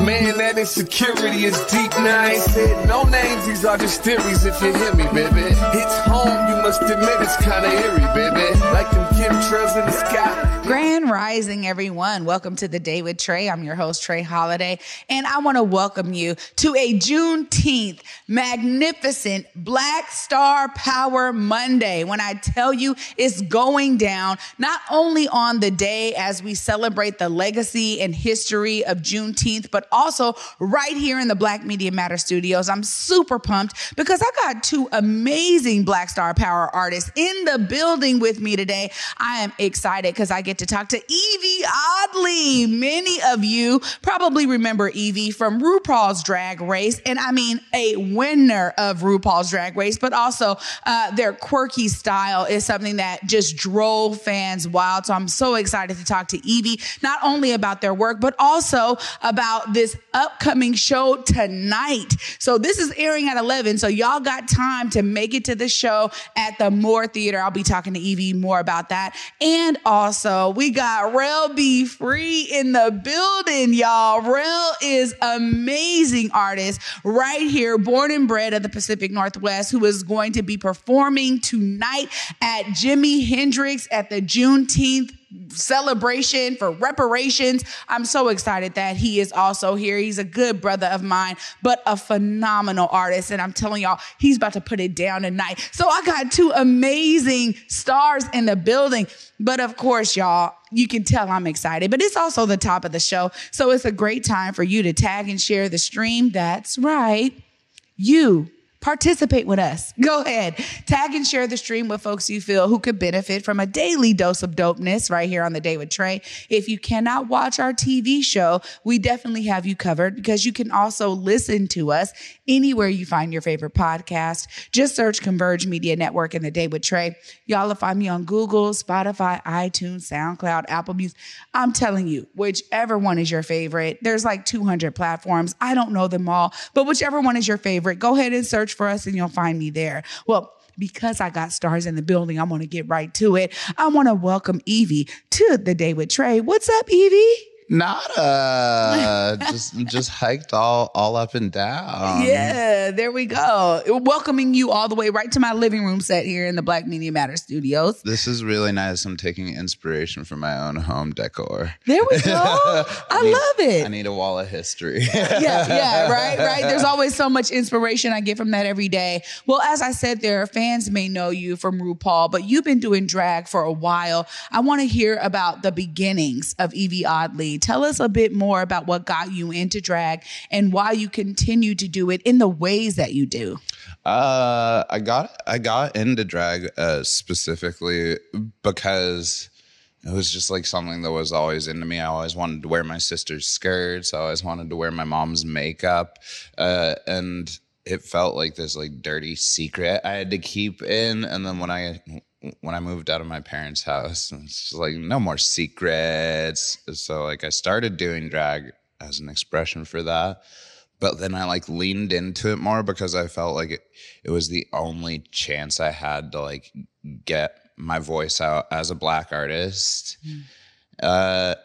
Man, that insecurity is deep. Now said no names. These are just theories. If you hear me, baby, it's home. You must admit it's kind of eerie, baby. Like them chemtrails in the sky. Grand Rising, everyone. Welcome to the Day with Trae. I'm your host, Trae Holiday, and I want to welcome you to a Juneteenth magnificent Black Star Power Monday. When I tell you it's going down, not only on the day as we celebrate the legacy and history of Juneteenth, but also right here in the Black Media Matter studios. I'm super pumped because I got two amazing Black Star Power artists in the building with me today. I am excited because I get to talk to Yvie Oddly. Many of you probably remember Yvie from RuPaul's Drag Race, and I mean a winner of RuPaul's Drag Race, but also uh, their quirky style is something that just drove fans wild. So I'm so excited to talk to Yvie, not only about their work, but also about this upcoming show tonight. So this is airing at 11. So y'all got time to make it to the show at the Moore Theater. I'll be talking to Yvie more about that. And also, we got Rell Be Free in the building, y'all. Rell is amazing artist right here, born and bred of the Pacific Northwest, who is going to be performing tonight at Jimi Hendrix at the Juneteenth celebration for reparations. I'm so excited that he is also here. He's a good brother of mine, but a phenomenal artist. And I'm telling y'all, he's about to put it down tonight. So I got two amazing stars in the building. But of course, y'all, you can tell I'm excited, but it's also the top of the show. So it's a great time for you to tag and share the stream. That's right. You participate with us. Go ahead, tag and share the stream with folks you feel who could benefit from a daily dose of dopeness right here on the Day with Trae. If you cannot watch our TV show, we definitely have you covered because you can also listen to us anywhere you find your favorite podcast. Just search Converge Media Network and the Day with Trae. Y'all will find me on Google, Spotify, iTunes, SoundCloud, Apple Music. I'm telling you, whichever one is your favorite, there's like 200 platforms. I don't know them all, but whichever one is your favorite, go ahead and search for us and you'll find me there. Well, because I got stars in the building, I'm going to get right to it. I want to welcome Yvie to the day with Trae. What's up, Yvie? Nada. Uh, just just hiked all all up and down. Yeah, there we go. Welcoming you all the way right to my living room set here in the Black Media Matter Studios. This is really nice. I'm taking inspiration from my own home decor. There we go. I, need- love it. I need a wall of history. yeah, yeah, right, right. There's always so much inspiration I get from that every day. Well, as I said, there fans may know you from RuPaul, but you've been doing drag for a while. I want to hear about the beginnings of Yvie Oddly. Tell us a bit more about what got you into drag and why you continue to do it in the ways that you do. Uh, I got I got into drag uh, specifically because it was just like something that was always into me. I always wanted to wear my sister's skirts. I always wanted to wear my mom's makeup, uh, and it felt like this like dirty secret I had to keep in. And then when I when I moved out of my parents' house, it's just like no more secrets. So like I started doing drag as an expression for that but then I like leaned into it more because I felt like it, it was the only chance I had to like get my voice out as a black artist. Uh,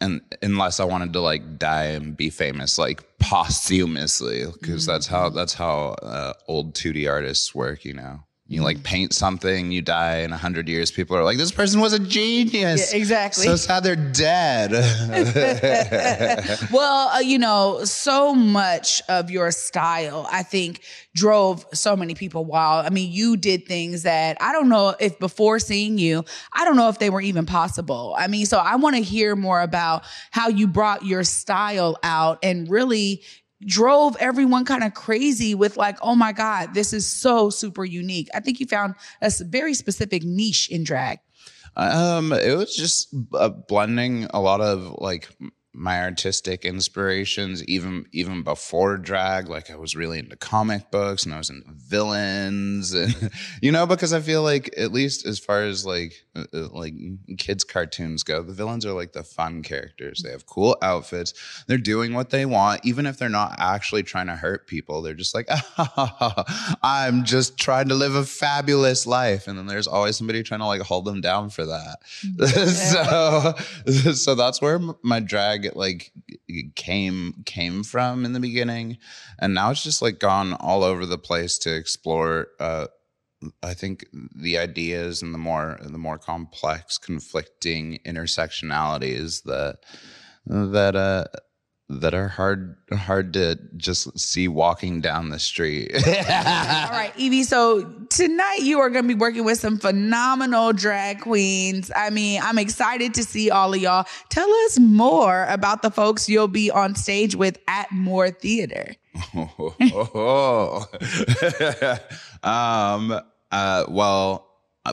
and unless I wanted to like die and be famous like posthumously, because that's how that's how uh, old 2D artists work, you know. You like paint something, you die in a hundred years. People are like, "This person was a genius." Yeah, exactly. So sad they're dead. Well, uh, you know, so much of your style, I think, drove so many people wild. I mean, you did things that I don't know if before seeing you, I don't know if they were even possible. I mean, so I want to hear more about how you brought your style out and really drove everyone kind of crazy with like, oh my God, this is so super unique. I think you found a very specific niche in drag. Um, it was just uh, blending a lot of like my artistic inspirations even even before drag like i was really into comic books and i was into villains and you know because i feel like at least as far as like uh, uh, like kids cartoons go the villains are like the fun characters. They have cool outfits. They're doing what they want even if they're not actually trying to hurt people. They're just like i'm just trying to live a fabulous life. And then there's always somebody trying to like hold them down for that. So so that's where my drag like came came from in the beginning and now it's just like gone all over the place to explore uh I think the ideas and the more the more complex conflicting intersectionalities that that uh that are hard hard to just see walking down the street. All right, Yvie. So tonight you are going to be working with some phenomenal drag queens. I mean, I'm excited to see all of y'all. Tell us more about the folks you'll be on stage with at Moore Theater. um. Uh. Well,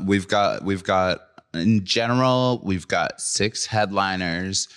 we've got we've got in general we've got six headliners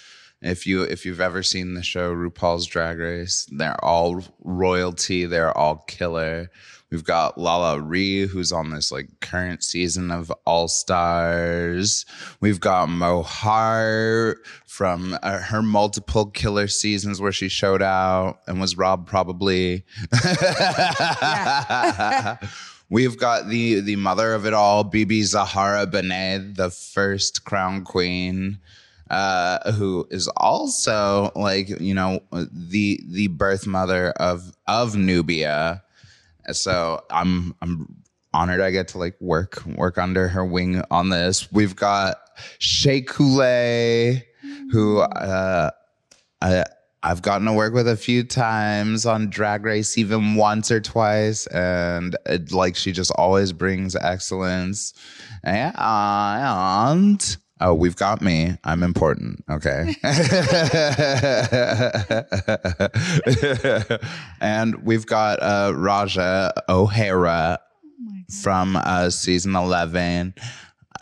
if you if you've ever seen the show RuPaul's Drag Race, they're all royalty. They're all killer. We've got LaLa Ri, who's on this like current season of All Stars. We've got Mo Heart from uh, her multiple killer seasons where she showed out and was robbed probably. We've got the the mother of it all, BeBe Zahara Benet, the first crown queen uh, who is also like you know the the birth mother of of Nubia. So I'm I'm honored I get to like work work under her wing on this. We've got Shea Coulee, who uh, I. I've gotten to work with a few times on Drag Race, even once or twice, and it, like she just always brings excellence. And Oh, we've got me. I'm important. Okay. and we've got uh, Ra'Jah O'Hara oh from uh, season 11.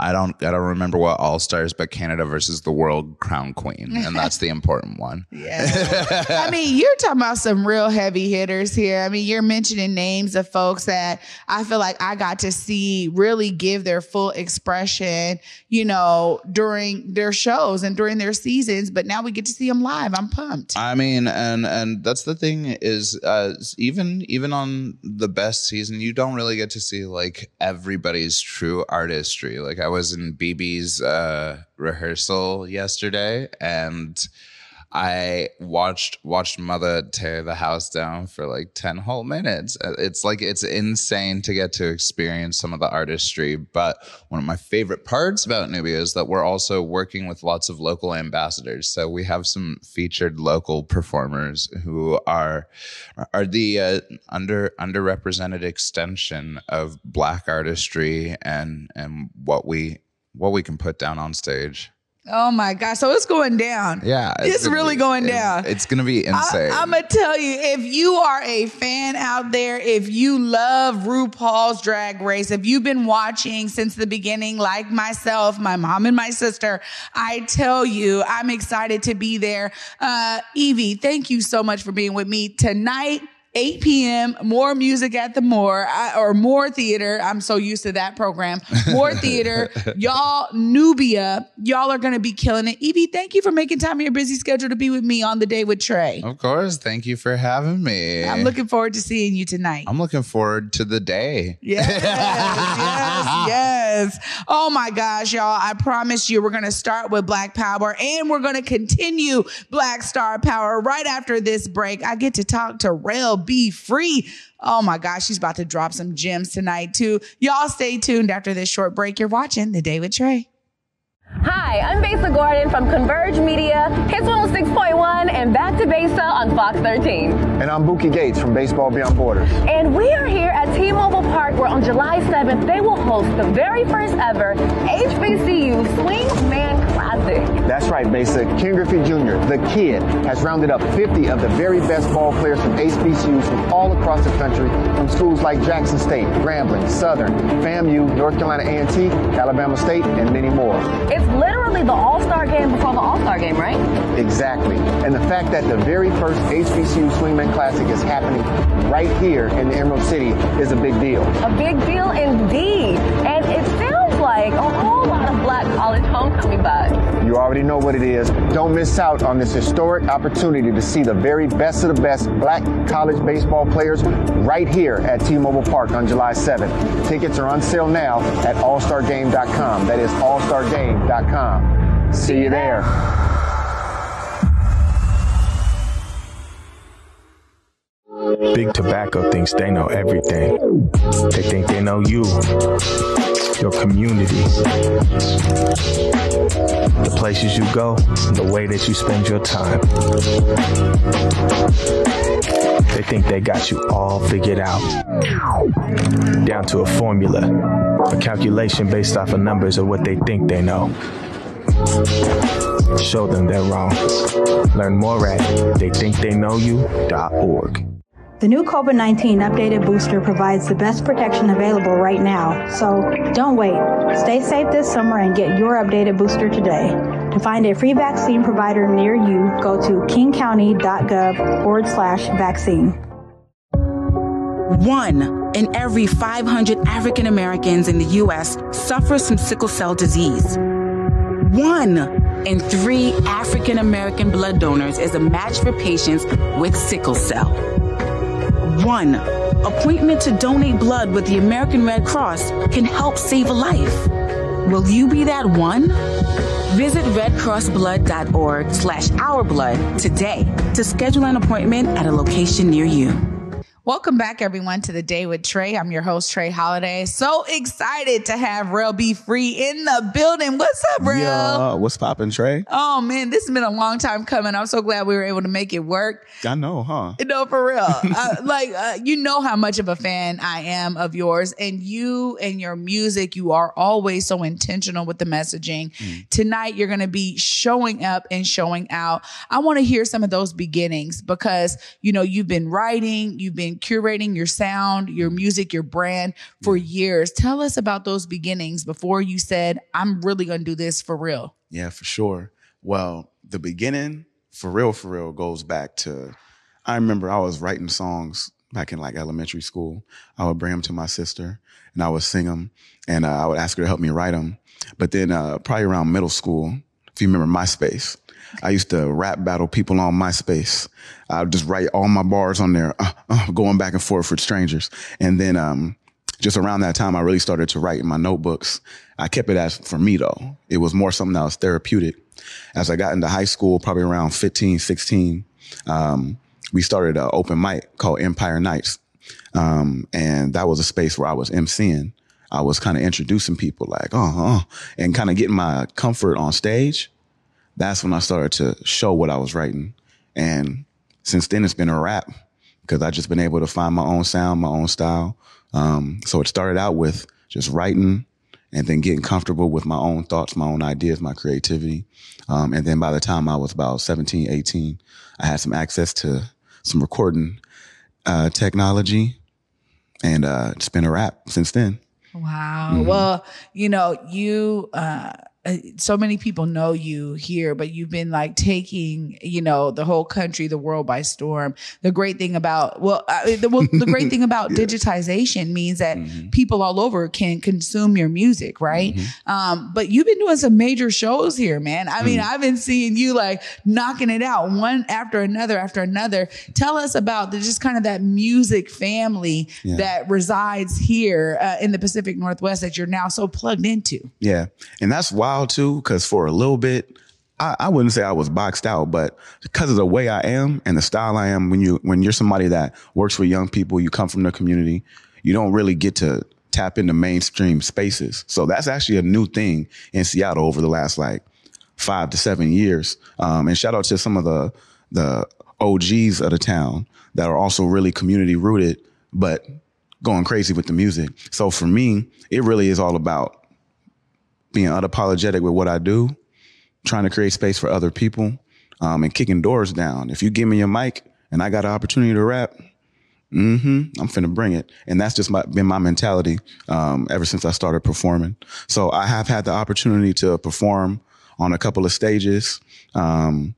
I don't I don't remember what All Stars, but Canada versus the World Crown Queen, and that's the important one. Yeah, I mean, you're talking about some real heavy hitters here. I mean, you're mentioning names of folks that I feel like I got to see really give their full expression, you know, during their shows and during their seasons. But now we get to see them live. I'm pumped. I mean, and and that's the thing is, uh, even even on the best season, you don't really get to see like everybody's true artistry. Like I I was in BeBe's uh, rehearsal yesterday, and I watched watched Mother tear the house down for like 10 whole minutes. Uh, it's like it's insane to get to experience some of the artistry. But one of my favorite parts about Nubia is that we're also working with lots of local ambassadors. So we have some featured local performers who are are the uh, under underrepresented extension of black artistry and and what we what we can put down on stage. Oh my gosh. So it's going down. Yeah. It's, it's really be, going it's, down. It's going to be insane. I, am going to tell you if you are a fan out there, if you love RuPaul's Drag Race, if you've been watching since the beginning, like myself, my mom, and my sister, I tell you, I'm excited to be there. Uh, Yvie, thank you so much for being with me tonight 8 p.m. More music at the Moore or Moore Theater. I'm so used to that program. Moore Theater. y'all, Nubia, y'all are going to be killing it. Yvie, thank you for making time in your busy schedule to be with me on the day with Trae. Of course. Thank you for having me. I'm looking forward to seeing you tonight. I'm looking forward to the day. Yes, yes, yes. Oh my gosh, y'all. I promise you, we're going to start with Black Power and we're going to continue Black Star Power right after this break. I get to talk to Rell Be Free. Oh my gosh, she's about to drop some gems tonight too. Y'all stay tuned after this short break. You're watching The Day with Trae. Hi, I'm Besa Gordon from Converge Media, Hits 106.1, and Back to Besa on Fox 13. And I'm Buki Gates from Baseball Beyond Borders. And we are here at T-Mobile Park where on July 7th, they will host the very first ever HBCU Swingman Classic. That's right, Besa. Ken Griffey Jr., the kid, has rounded up 50 of the very best ball players from HBCUs from all across the country from schools like Jackson State, Grambling, Southern, FAMU, North Carolina A&T, Alabama State, and many more. It's literally the All Star game before the All Star game, right? Exactly. And the fact that the very first HBCU Swingman Classic is happening right here in the Emerald City is a big deal. A big deal indeed. And it sounds like oh, a whole lot of black college homecoming vibes. You already know what it is. Don't miss out on this historic opportunity to see the very best of the best black college baseball players right here at T-Mobile Park on July 7th. Tickets are on sale now at allstargame.com. That is allstargame.com. See you there. Big Tobacco thinks they know everything. They think they know you, your community, the places you go, the way that you spend your time. They think they got you all figured out. Down to a formula, a calculation based off of numbers of what they think they know. Show them they're wrong. Learn more at theythinktheyknowyou.org. The new COVID 19 updated booster provides the best protection available right now. So don't wait. Stay safe this summer and get your updated booster today. To find a free vaccine provider near you, go to kingcounty.gov forward slash vaccine. One in every 500 African Americans in the U.S. suffers from sickle cell disease. One in three African American blood donors is a match for patients with sickle cell. One appointment to donate blood with the American Red Cross can help save a life. Will you be that one? Visit redcrossblood.org slash ourblood today to schedule an appointment at a location near you. Welcome back, everyone, to the day with Trae. I'm your host, Trae Holiday. So excited to have Rell Be Free in the building. What's up, Rell? Yeah, what's popping, Trae? Oh man, this has been a long time coming. I'm so glad we were able to make it work. I know, huh? No, for real. uh, like uh, you know how much of a fan I am of yours, and you and your music. You are always so intentional with the messaging. Mm. Tonight, you're going to be showing up and showing out. I want to hear some of those beginnings because you know you've been writing, you've been curating your sound, your music, your brand for years. Tell us about those beginnings before you said, I'm really going to do this for real. Yeah, for sure. Well, the beginning, for real, for real, goes back to I remember I was writing songs back in like elementary school. I would bring them to my sister and I would sing them and uh, I would ask her to help me write them. But then uh, probably around middle school, if you remember MySpace, I used to rap battle people on MySpace. I would just write all my bars on there, uh, uh, going back and forth with strangers. And then, um, just around that time, I really started to write in my notebooks. I kept it as for me though. It was more something that was therapeutic. As I got into high school, probably around 15, 16, um, we started an open mic called Empire Nights. Um, and that was a space where I was emceeing. I was kind of introducing people like, uh huh, and kind of getting my comfort on stage that's when I started to show what I was writing. And since then, it's been a rap because I just been able to find my own sound, my own style. Um, so it started out with just writing and then getting comfortable with my own thoughts, my own ideas, my creativity. Um, and then by the time I was about 17, 18, I had some access to some recording uh, technology and uh, it's been a rap since then. Wow. Mm-hmm. Well, you know, you uh, uh, so many people know you here, but you've been like taking, you know, the whole country, the world by storm. The great thing about, well, uh, the, well, the great thing about yeah. digitization means that mm-hmm. people all over can consume your music, right? Mm-hmm. Um, but you've been doing some major shows here, man. I mean, mm. I've been seeing you like knocking it out one after another after another. Tell us about the, just kind of that music family yeah. that resides here uh, in the Pacific Northwest that you're now so plugged into. Yeah. And that's wild too, because for a little bit, I, I, wouldn't say I was boxed out, but because of the way I am and the style I am, when you when you're somebody that works with young people, you come from the community, you don't really get to tap into mainstream spaces. So that's actually a new thing in Seattle over the last like five to seven years. Um, and shout out to some of the the OGs of the town that are also really community rooted, but going crazy with the music. So for me, it really is all about being unapologetic with what I do, trying to create space for other people, um, and kicking doors down. If you give me your mic and I got an opportunity to rap, mm-hmm, I'm finna bring it. And that's just my, been my mentality um, ever since I started performing. So I have had the opportunity to perform on a couple of stages. Um,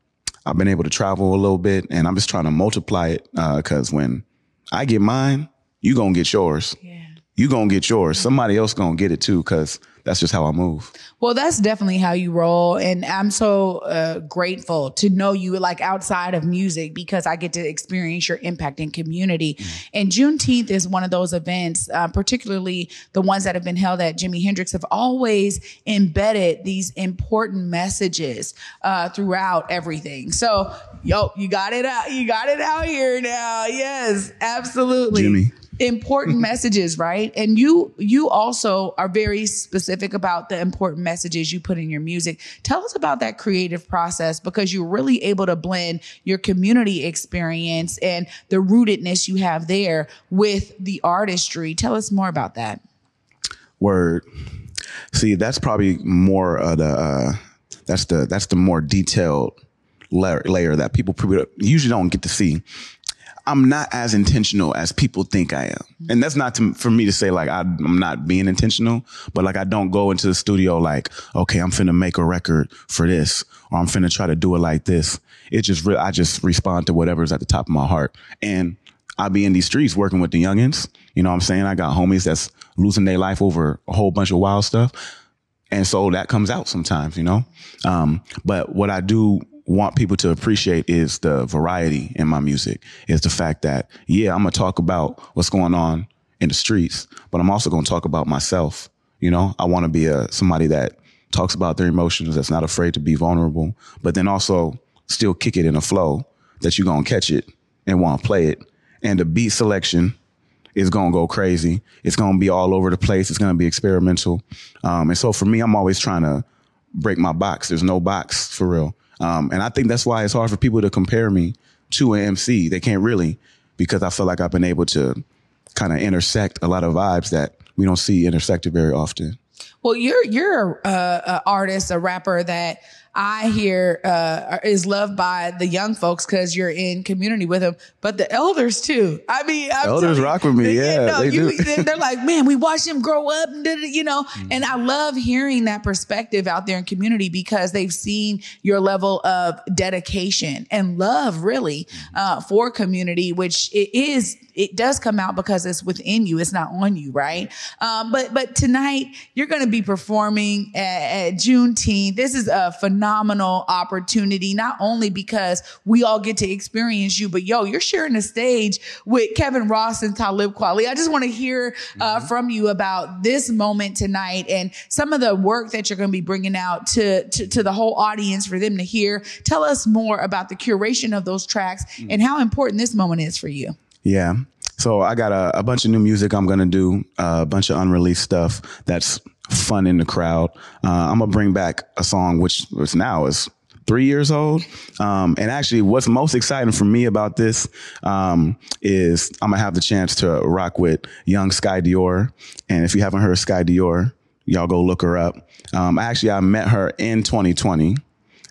I've been able to travel a little bit, and I'm just trying to multiply it because uh, when I get mine, you gonna get yours. Yeah. You gonna get yours. Somebody else gonna get it too because that's just how I move. Well, that's definitely how you roll. And I'm so uh, grateful to know you like outside of music because I get to experience your impact in community. Mm. And Juneteenth is one of those events, uh, particularly the ones that have been held at Jimi Hendrix, have always embedded these important messages uh, throughout everything. So, yo, you got it out. You got it out here now. Yes, absolutely. Jimmy important messages, right? And you you also are very specific about the important messages you put in your music. Tell us about that creative process because you're really able to blend your community experience and the rootedness you have there with the artistry. Tell us more about that. Word. See, that's probably more of the uh, that's the that's the more detailed layer, layer that people usually don't get to see I'm not as intentional as people think I am. And that's not to, for me to say like I, am not being intentional, but like I don't go into the studio like, okay, I'm finna make a record for this or I'm finna try to do it like this. It just, re- I just respond to whatever's at the top of my heart. And I be in these streets working with the youngins. You know what I'm saying? I got homies that's losing their life over a whole bunch of wild stuff. And so that comes out sometimes, you know? Um, but what I do want people to appreciate is the variety in my music is the fact that, yeah, I'm going to talk about what's going on in the streets, but I'm also going to talk about myself. You know, I want to be a, somebody that talks about their emotions, that's not afraid to be vulnerable, but then also still kick it in a flow that you're going to catch it and want to play it. And the beat selection is going to go crazy. It's going to be all over the place. It's going to be experimental. Um, and so for me, I'm always trying to break my box. There's no box for real. Um, and I think that's why it's hard for people to compare me to an MC. They can't really because I feel like I've been able to kind of intersect a lot of vibes that we don't see intersected very often. Well, you're you're a, a artist, a rapper that I hear uh, is loved by the young folks because you're in community with them, but the elders too. I mean, I'm elders you, rock with me. Yeah, no, they you, do. they're like, man, we watched him grow up, and you know. Mm-hmm. And I love hearing that perspective out there in community because they've seen your level of dedication and love, really, mm-hmm. uh, for community, which it is it does come out because it's within you. It's not on you, right? Um, but but tonight you're going to be performing at, at Juneteenth. This is a phenomenal opportunity, not only because we all get to experience you, but yo, you're sharing the stage with Kevin Ross and Talib Kweli. I just want to hear uh, mm-hmm. from you about this moment tonight and some of the work that you're going to be bringing out to, to, to the whole audience for them to hear. Tell us more about the curation of those tracks mm-hmm. and how important this moment is for you. Yeah. So I got a, a bunch of new music I'm gonna do, uh, a bunch of unreleased stuff that's fun in the crowd. Uh, I'm gonna bring back a song which, which now is three years old. Um, and actually, what's most exciting for me about this um, is I'm gonna have the chance to rock with young Sky Dior. And if you haven't heard Sky Dior, y'all go look her up. Um, actually, I met her in 2020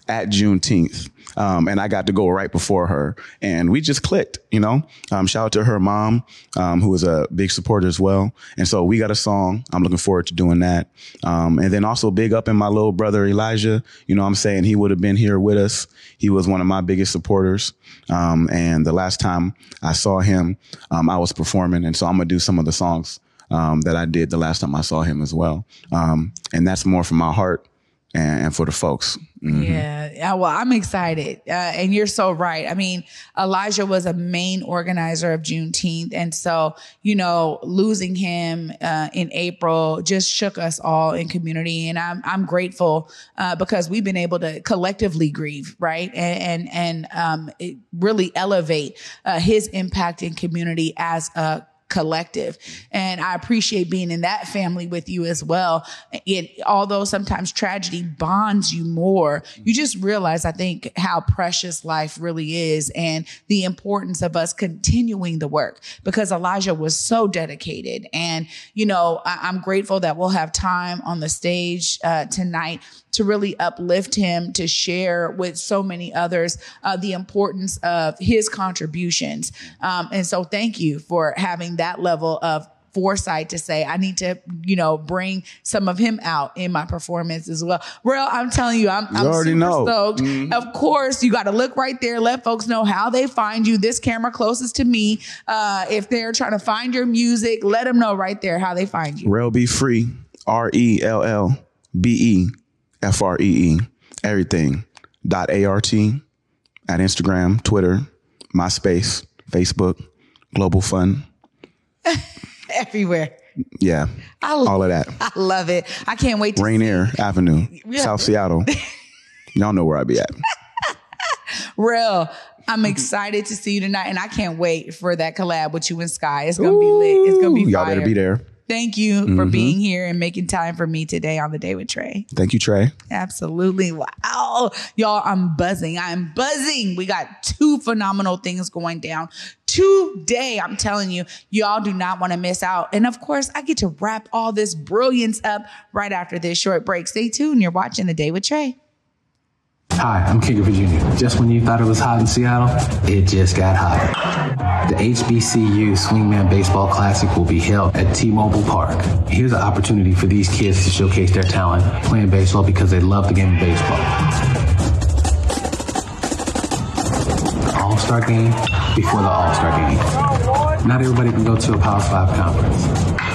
at Juneteenth. Um, and I got to go right before her, and we just clicked. You know, um, shout out to her mom, um, who was a big supporter as well. And so we got a song. I'm looking forward to doing that. Um, and then also big up in my little brother Elijah. You know, I'm saying he would have been here with us. He was one of my biggest supporters. Um, and the last time I saw him, um, I was performing, and so I'm gonna do some of the songs. that I did the last time I saw him as well. and that's more from my heart and, and for the folks. Mm-hmm. Yeah. yeah. Well, I'm excited. Uh, and you're so right. I mean, Elijah was a main organizer of Juneteenth. And so, you know, losing him uh, in April just shook us all in community. And I'm, I'm grateful uh, because we've been able to collectively grieve, right? And, and, and um, really elevate uh, his impact in community as a collective. And I appreciate being in that family with you as well. It, although sometimes tragedy bonds you more, you just realize, I think, how precious life really is and the importance of us continuing the work because Elijah was so dedicated. And, you know, I, am grateful that we'll have time on the stage uh, tonight to really uplift him, to share with so many others uh, the importance of his contributions. Um, and so thank you for having that level of foresight to say, I need to, you know, bring some of him out in my performance as well. Rell, I'm telling you, I'm, I'm already super know. stoked. Mhm. Of course, you got to look right there. Let folks know how they find you. This camera closest to me. Uh, if they're trying to find your music, let them know right there how they find you. Rell Be Free. R E L L B E F R E E. Everything. Dot A R T at Instagram, Twitter, MySpace, Facebook, Global Fun. Everywhere. Yeah. I love, All of that. I love it. I can't wait to Rainier Avenue, Yeah. South Seattle. Y'all know where I be at. Rell. I'm excited to see you tonight, and I can't wait for that collab with you and Sky. It's gonna be lit. It's gonna be Y'all fire. better be there. Thank you for Mhm. being here and making time for me today on the day with Trae. Thank you, Trae. Absolutely. Wow. Y'all, I'm buzzing. I'm buzzing. We got two phenomenal things going down today. I'm telling you, y'all do not want to miss out. And of course, I get to wrap all this brilliance up right after this short break. Stay tuned. You're watching The Day with Trae. Hi, I'm Ken Griffey Jr. Just when you thought it was hot in Seattle, it just got hotter. The HBCU Swingman Baseball Classic will be held at T-Mobile Park. Here's an opportunity for these kids to showcase their talent playing baseball because they love the game of baseball. All-Star game before the All-Star game. Not everybody can go to a Power 5 conference,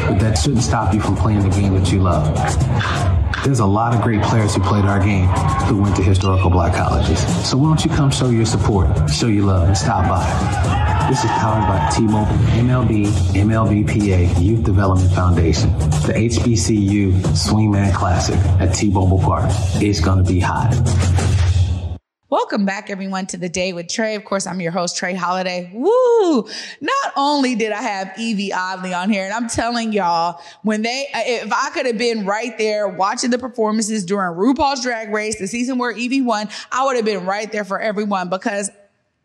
but that shouldn't stop you from playing the game that you love. There's a lot of great players who played our game who went to historical black colleges. So why don't you come show your support, show your love, and stop by. This is powered by T-Mobile, MLB, MLBPA Youth Development Foundation, the HBCU Swingman Classic at T-Mobile Park. It's gonna be hot. Welcome back, everyone, to the day with Trae. Of course, I'm your host, Trae Holiday. Woo! Not only did I have Yvie Oddly on here, and I'm telling y'all, when they, if I could have been right there watching the performances during RuPaul's Drag Race, the season where Yvie won, I would have been right there for everyone because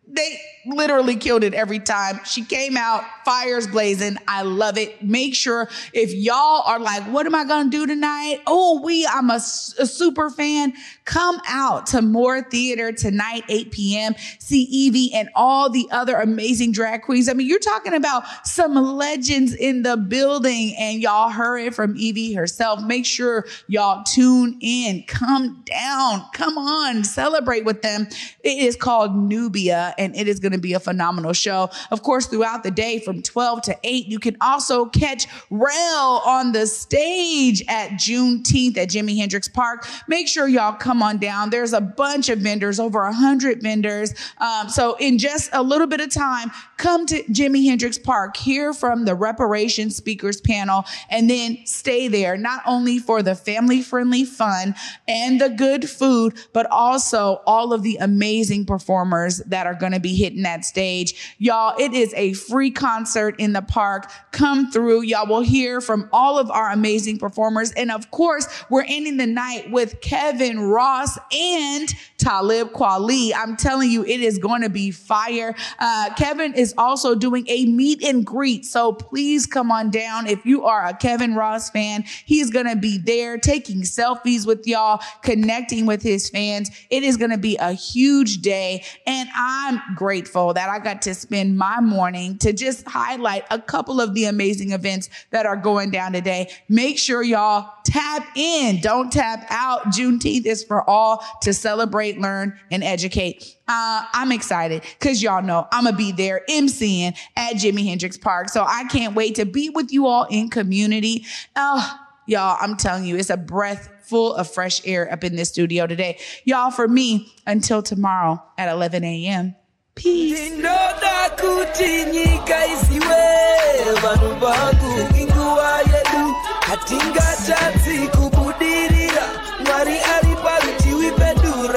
they literally killed it every time. She came out, fires blazing. I love it. Make sure if y'all are like, what am I going to do tonight? Oh, we, I'm a super fan. Come out to Moore Theater tonight, 8 p.m. See Yvie and all the other amazing drag queens. I mean, you're talking about some legends in the building and y'all heard it from Yvie herself. Make sure y'all tune in, come down, come on, celebrate with them. It is called Nubia and it is going to be a phenomenal show. Of course, throughout the day from 12 to 8, you can also catch Rell on the stage at Juneteenth at Jimi Hendrix Park. Make sure y'all come on down. There's a bunch of vendors, over a hundred vendors. Um, so in just a little bit of time, come to Jimi Hendrix Park, hear from the reparation speakers panel, and then stay there, not only for the family friendly fun and the good food, but also all of the amazing performers that are going to be hitting that stage. Y'all, it is a free concert in the park. Come through. Y'all will hear from all of our amazing performers. And of course, we're ending the night with Kevin Ross and Talib Kweli. I'm telling you, it is going to be fire. Uh, Kevin is also doing a meet and greet. So please come on down. If you are a Kevin Ross fan, he's going to be there taking selfies with y'all, connecting with his fans. It is going to be a huge day. And I'm grateful that I got to spend my morning to just highlight a couple of the amazing events that are going down today. Make sure y'all tap in. Don't tap out. Juneteenth is for all to celebrate, learn, and educate. Uh, I'm excited because y'all know I'm gonna be there emceeing at Jimi Hendrix Park. So I can't wait to be with you all in community. Oh, y'all, I'm telling you, it's a breath full of fresh air up in this studio today. Y'all, for me, until tomorrow at 11 a.m. Peace.